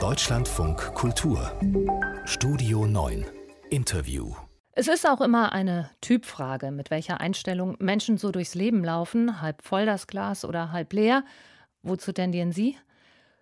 Deutschlandfunk Kultur Studio 9 Interview es ist auch immer eine Typfrage, mit welcher Einstellung Menschen so durchs Leben laufen, halb voll das Glas oder halb leer. Wozu tendieren Sie?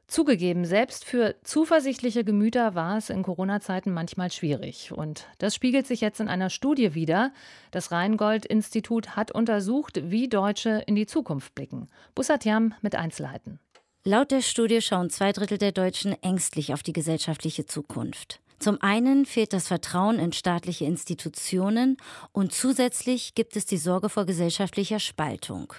Zugegeben, selbst für zuversichtliche Gemüter war es in Corona-Zeiten manchmal schwierig. Und das spiegelt sich jetzt in einer Studie wider. Das Rheingold-Institut hat untersucht, wie Deutsche in die Zukunft blicken. Bussatiam mit Einzelheiten. Laut der Studie schauen zwei Drittel der Deutschen ängstlich auf die gesellschaftliche Zukunft. Zum einen fehlt das Vertrauen in staatliche Institutionen und zusätzlich gibt es die Sorge vor gesellschaftlicher Spaltung.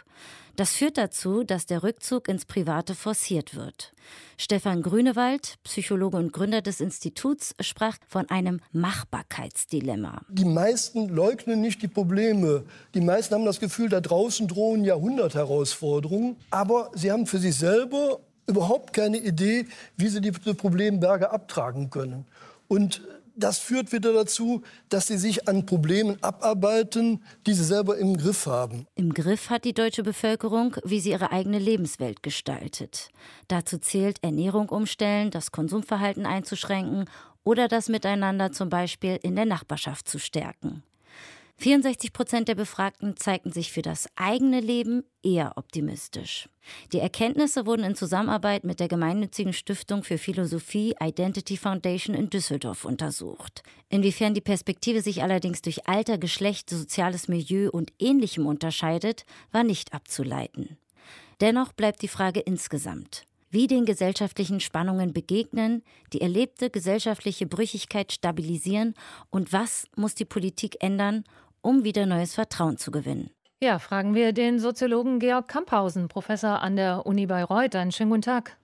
Das führt dazu, dass der Rückzug ins Private forciert wird. Stefan Grünewald, Psychologe und Gründer des Instituts, sprach von einem Machbarkeitsdilemma. Die meisten leugnen nicht die Probleme. Die meisten haben das Gefühl, da draußen drohen Jahrhundertherausforderungen. Aber sie haben für sich selber überhaupt keine Idee, wie sie diese Problemberge abtragen können. Und das führt wieder dazu, dass sie sich an Problemen abarbeiten, die sie selber im Griff haben. Im Griff hat die deutsche Bevölkerung, wie sie ihre eigene Lebenswelt gestaltet. Dazu zählt Ernährung umstellen, das Konsumverhalten einzuschränken oder das Miteinander zum Beispiel in der Nachbarschaft zu stärken. 64 Prozent der Befragten zeigten sich für das eigene Leben eher optimistisch. Die Erkenntnisse wurden in Zusammenarbeit mit der gemeinnützigen Stiftung für Philosophie Identity Foundation in Düsseldorf untersucht. Inwiefern die Perspektive sich allerdings durch Alter, Geschlecht, soziales Milieu und ähnlichem unterscheidet, war nicht abzuleiten. Dennoch bleibt die Frage insgesamt wie den gesellschaftlichen Spannungen begegnen, die erlebte gesellschaftliche Brüchigkeit stabilisieren und was muss die Politik ändern, um wieder neues Vertrauen zu gewinnen. Ja, fragen wir den Soziologen Georg Kamphausen, Professor an der Uni Bayreuth. Einen schönen guten Tag.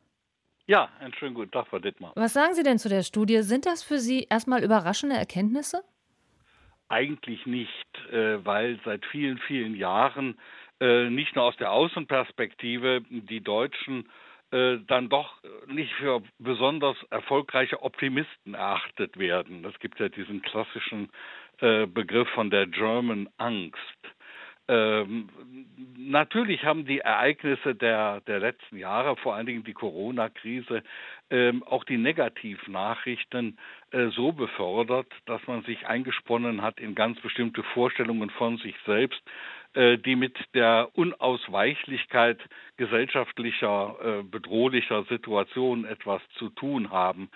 Ja, einen schönen guten Tag, Frau Dittmar. Was sagen Sie denn zu der Studie? Sind das für Sie erstmal überraschende Erkenntnisse? Eigentlich nicht, äh, weil seit vielen, vielen Jahren äh, nicht nur aus der Außenperspektive die Deutschen äh, dann doch nicht für besonders erfolgreiche Optimisten erachtet werden. Es gibt ja diesen klassischen äh, Begriff von der German Angst. Ähm, natürlich haben die Ereignisse der, der letzten Jahre, vor allen Dingen die Corona-Krise, ähm, auch die Negativnachrichten äh, so befördert, dass man sich eingesponnen hat in ganz bestimmte Vorstellungen von sich selbst, äh, die mit der Unausweichlichkeit gesellschaftlicher, äh, bedrohlicher Situationen etwas zu tun haben.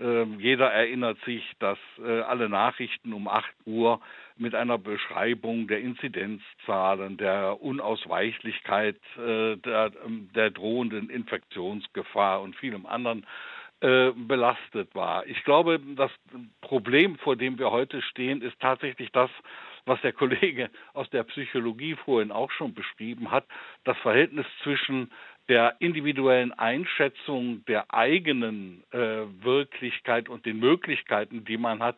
Ähm, jeder erinnert sich, dass äh, alle Nachrichten um 8 Uhr mit einer Beschreibung der Inzidenzzahlen, der Unausweichlichkeit der, ähm, der drohenden Infektionsgefahr und vielem anderen belastet war. Ich glaube, das Problem, vor dem wir heute stehen, ist tatsächlich das, was der Kollege aus der Psychologie vorhin auch schon beschrieben hat, das Verhältnis zwischen der individuellen Einschätzung der eigenen äh, Wirklichkeit und den Möglichkeiten, die man hat,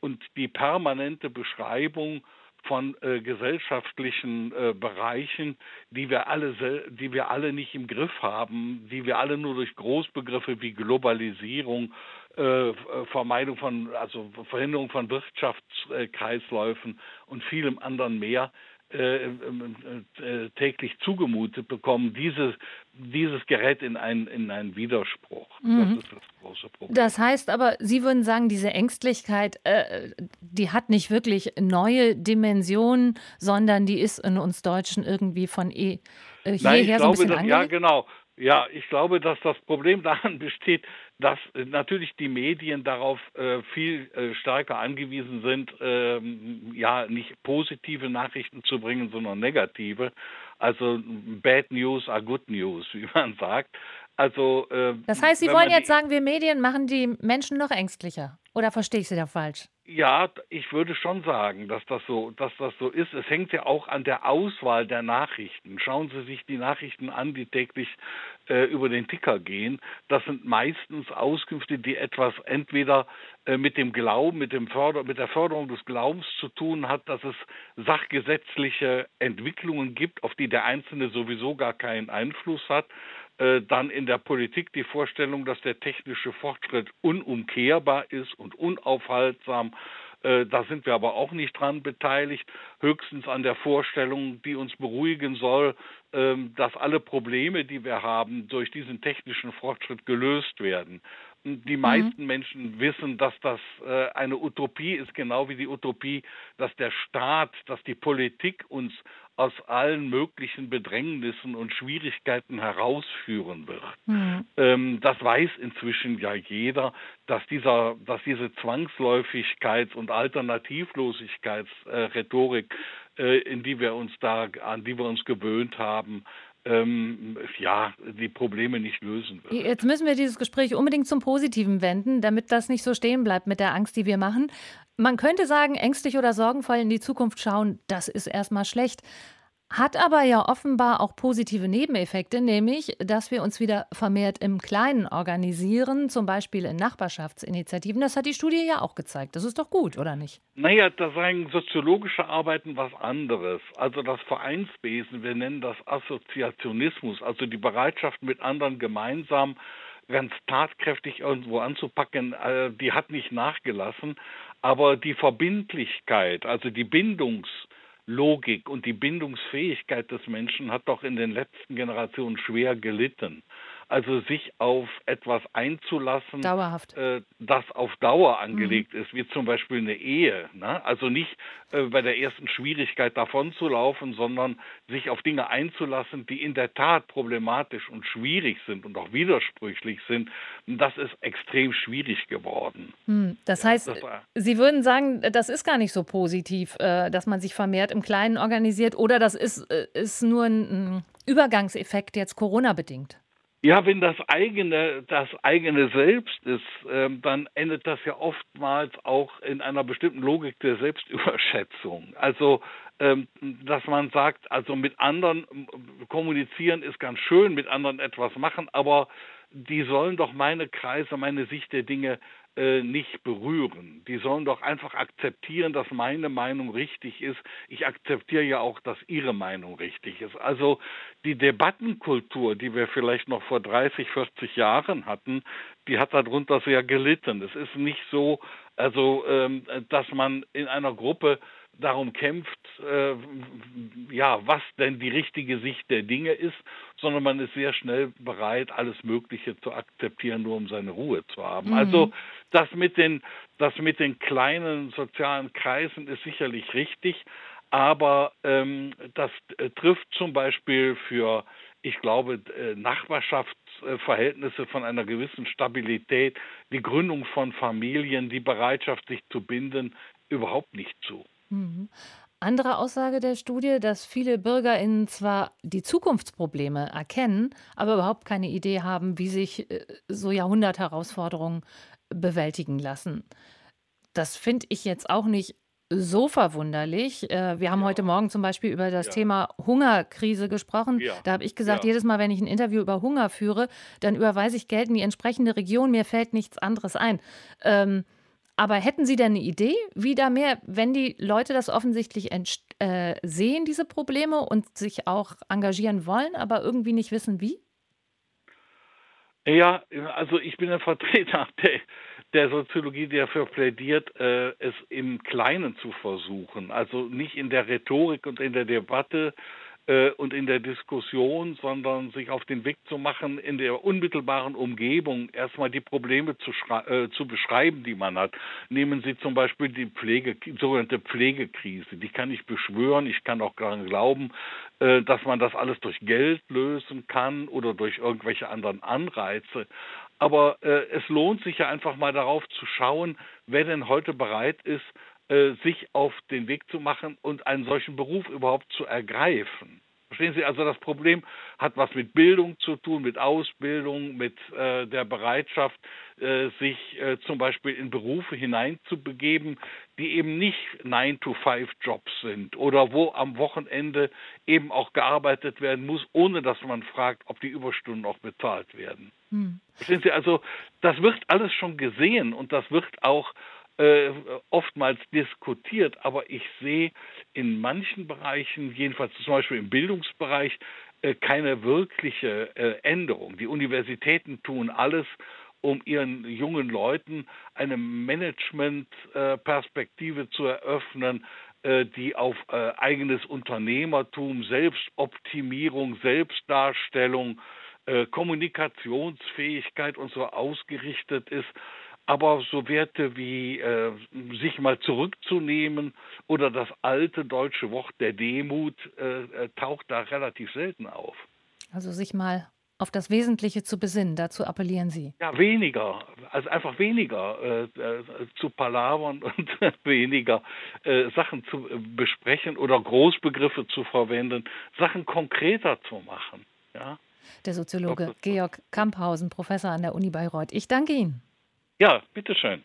und die permanente Beschreibung von äh, gesellschaftlichen äh, Bereichen, die wir alle, die wir alle nicht im Griff haben, die wir alle nur durch Großbegriffe wie Globalisierung äh, Vermeidung von, also Verhinderung von Wirtschaftskreisläufen und vielem anderen mehr äh, äh, täglich zugemutet bekommen, dieses, dieses gerät in einen, in einen Widerspruch. Mhm. Das ist das große Problem. Das heißt aber, Sie würden sagen, diese Ängstlichkeit, äh, die hat nicht wirklich neue Dimensionen, sondern die ist in uns Deutschen irgendwie von eh, äh, Nein, ich so ein bisschen dass, Ja, genau. Ja, ich glaube, dass das Problem daran besteht, dass äh, natürlich die Medien darauf äh, viel äh, stärker angewiesen sind, ähm, ja, nicht positive Nachrichten zu bringen, sondern negative. Also Bad News are Good News, wie man sagt. Also, äh, das heißt, Sie wollen jetzt sagen, wir Medien machen die Menschen noch ängstlicher? Oder verstehe ich Sie da falsch? Ja, ich würde schon sagen, dass das so, dass das so ist. Es hängt ja auch an der Auswahl der Nachrichten. Schauen Sie sich die Nachrichten an, die täglich äh, über den Ticker gehen. Das sind meistens Auskünfte, die etwas entweder äh, mit dem Glauben, mit dem Förder, mit der Förderung des Glaubens zu tun hat, dass es sachgesetzliche Entwicklungen gibt, auf die der Einzelne sowieso gar keinen Einfluss hat dann in der Politik die Vorstellung, dass der technische Fortschritt unumkehrbar ist und unaufhaltsam. Äh, da sind wir aber auch nicht dran beteiligt. höchstens an der Vorstellung, die uns beruhigen soll, ähm, dass alle Probleme, die wir haben, durch diesen technischen Fortschritt gelöst werden. Die mhm. meisten mhm. Menschen wissen, dass das äh, eine Utopie ist, genau wie die Utopie, dass der Staat, dass die Politik uns aus allen möglichen Bedrängnissen und Schwierigkeiten herausführen wird. Mhm. Ähm, das weiß inzwischen ja jeder, dass dieser, dass diese Zwangsläufigkeits- und Alternativlosigkeitsrhetorik, äh, in die wir uns da, an die wir uns gewöhnt haben, ähm, ja, die Probleme nicht lösen wird. Jetzt müssen wir dieses Gespräch unbedingt zum Positiven wenden, damit das nicht so stehen bleibt mit der Angst, die wir machen. Man könnte sagen, ängstlich oder sorgenvoll in die Zukunft schauen, das ist erstmal schlecht. Hat aber ja offenbar auch positive Nebeneffekte, nämlich, dass wir uns wieder vermehrt im Kleinen organisieren, zum Beispiel in Nachbarschaftsinitiativen. Das hat die Studie ja auch gezeigt. Das ist doch gut, oder nicht? Naja, da sagen soziologische Arbeiten was anderes. Also das Vereinswesen, wir nennen das Assoziationismus, also die Bereitschaft, mit anderen gemeinsam ganz tatkräftig irgendwo anzupacken, äh, die hat nicht nachgelassen. Aber die Verbindlichkeit, also die Bindungs- Logik und die Bindungsfähigkeit des Menschen hat doch in den letzten Generationen schwer gelitten also sich auf etwas einzulassen, Dauerhaft. Äh, das auf Dauer angelegt mhm. ist, wie zum Beispiel eine Ehe. Ne? Also nicht äh, bei der ersten Schwierigkeit davon zu laufen, sondern sich auf Dinge einzulassen, die in der Tat problematisch und schwierig sind und auch widersprüchlich sind. Das ist extrem schwierig geworden. Mhm. Das heißt, ja, das Sie würden sagen, das ist gar nicht so positiv, äh, dass man sich vermehrt im Kleinen organisiert oder das ist, äh, ist nur ein Übergangseffekt jetzt Corona bedingt? Ja, wenn das eigene, das eigene Selbst ist, ähm, dann endet das ja oftmals auch in einer bestimmten Logik der Selbstüberschätzung. Also, ähm, dass man sagt, also mit anderen kommunizieren ist ganz schön, mit anderen etwas machen, aber die sollen doch meine Kreise, meine Sicht der Dinge äh, nicht berühren. Die sollen doch einfach akzeptieren, dass meine Meinung richtig ist. Ich akzeptiere ja auch, dass ihre Meinung richtig ist. Also die Debattenkultur, die wir vielleicht noch vor 30, 40 Jahren hatten, die hat darunter sehr gelitten. Es ist nicht so, also ähm, dass man in einer Gruppe darum kämpft, äh, ja, was denn die richtige Sicht der Dinge ist, sondern man ist sehr schnell bereit, alles Mögliche zu akzeptieren, nur um seine Ruhe zu haben. Mhm. Also das mit den, das mit den kleinen sozialen Kreisen ist sicherlich richtig, aber ähm, das äh, trifft zum Beispiel für, ich glaube, äh, Nachbarschaftsverhältnisse von einer gewissen Stabilität, die Gründung von Familien, die Bereitschaft, sich zu binden, überhaupt nicht zu. Mhm. Andere Aussage der Studie, dass viele BürgerInnen zwar die Zukunftsprobleme erkennen, aber überhaupt keine Idee haben, wie sich äh, so Jahrhundertherausforderungen bewältigen lassen. Das finde ich jetzt auch nicht so verwunderlich. Äh, wir haben ja. heute Morgen zum Beispiel über das ja. Thema Hungerkrise gesprochen. Ja. Da habe ich gesagt, jedes Mal, wenn ich ein Interview über Hunger führe, dann überweise ich Geld in die entsprechende Region. Mir fällt nichts anderes ein. Ähm, aber hätten Sie denn eine Idee, wie da mehr, wenn die Leute das offensichtlich äh, sehen, diese Probleme und sich auch engagieren wollen, aber irgendwie nicht wissen, wie? Ja, also ich bin ein Vertreter der, der Soziologie, die dafür plädiert, äh, es im Kleinen zu versuchen. Also nicht in der Rhetorik und in der Debatte äh, und in der Diskussion, sondern sich auf den Weg zu machen, in der unmittelbaren Umgebung erstmal die Probleme zu, äh, zu beschreiben, die man hat. Nehmen Sie zum Beispiel die Pflege, sogenannte Pflegekrise. Die kann ich beschwören. Ich kann auch daran glauben, äh, dass man das alles durch Geld lösen kann oder durch irgendwelche anderen Anreize. Aber äh, es lohnt sich ja einfach mal darauf zu schauen, wer denn heute bereit ist, äh, sich auf den Weg zu machen und einen solchen Beruf überhaupt zu ergreifen. Verstehen Sie, also das Problem hat was mit Bildung zu tun, mit Ausbildung, mit äh, der Bereitschaft, äh, sich äh, zum Beispiel in Berufe hineinzubegeben, die eben nicht 9-to-5-Jobs sind oder wo am Wochenende eben auch gearbeitet werden muss, ohne dass man fragt, ob die Überstunden auch bezahlt werden. Hm. Verstehen Sie, also das wird alles schon gesehen und das wird auch äh, oftmals diskutiert, aber ich sehe in manchen Bereichen, jedenfalls zum Beispiel im Bildungsbereich, äh, keine wirkliche äh, Änderung. Die Universitäten tun alles, um ihren jungen Leuten eine Managementperspektive zu eröffnen, die auf eigenes Unternehmertum, Selbstoptimierung, Selbstdarstellung, äh, Kommunikationsfähigkeit und so ausgerichtet ist. Aber so Werte wie äh, sich mal zurückzunehmen oder das alte deutsche Wort der Demut äh, äh taucht da relativ selten auf. Also sich mal auf das Wesentliche zu besinnen, dazu appellieren Sie. Ja, weniger, also einfach weniger äh, äh, zu palavern und weniger äh, Sachen zu besprechen oder Großbegriffe zu verwenden, Sachen konkreter zu machen. Ja? Der Soziologe Georg Kamphausen, Professor an der Uni Bayreuth. Ich danke Ihnen. Ja, bitteschön.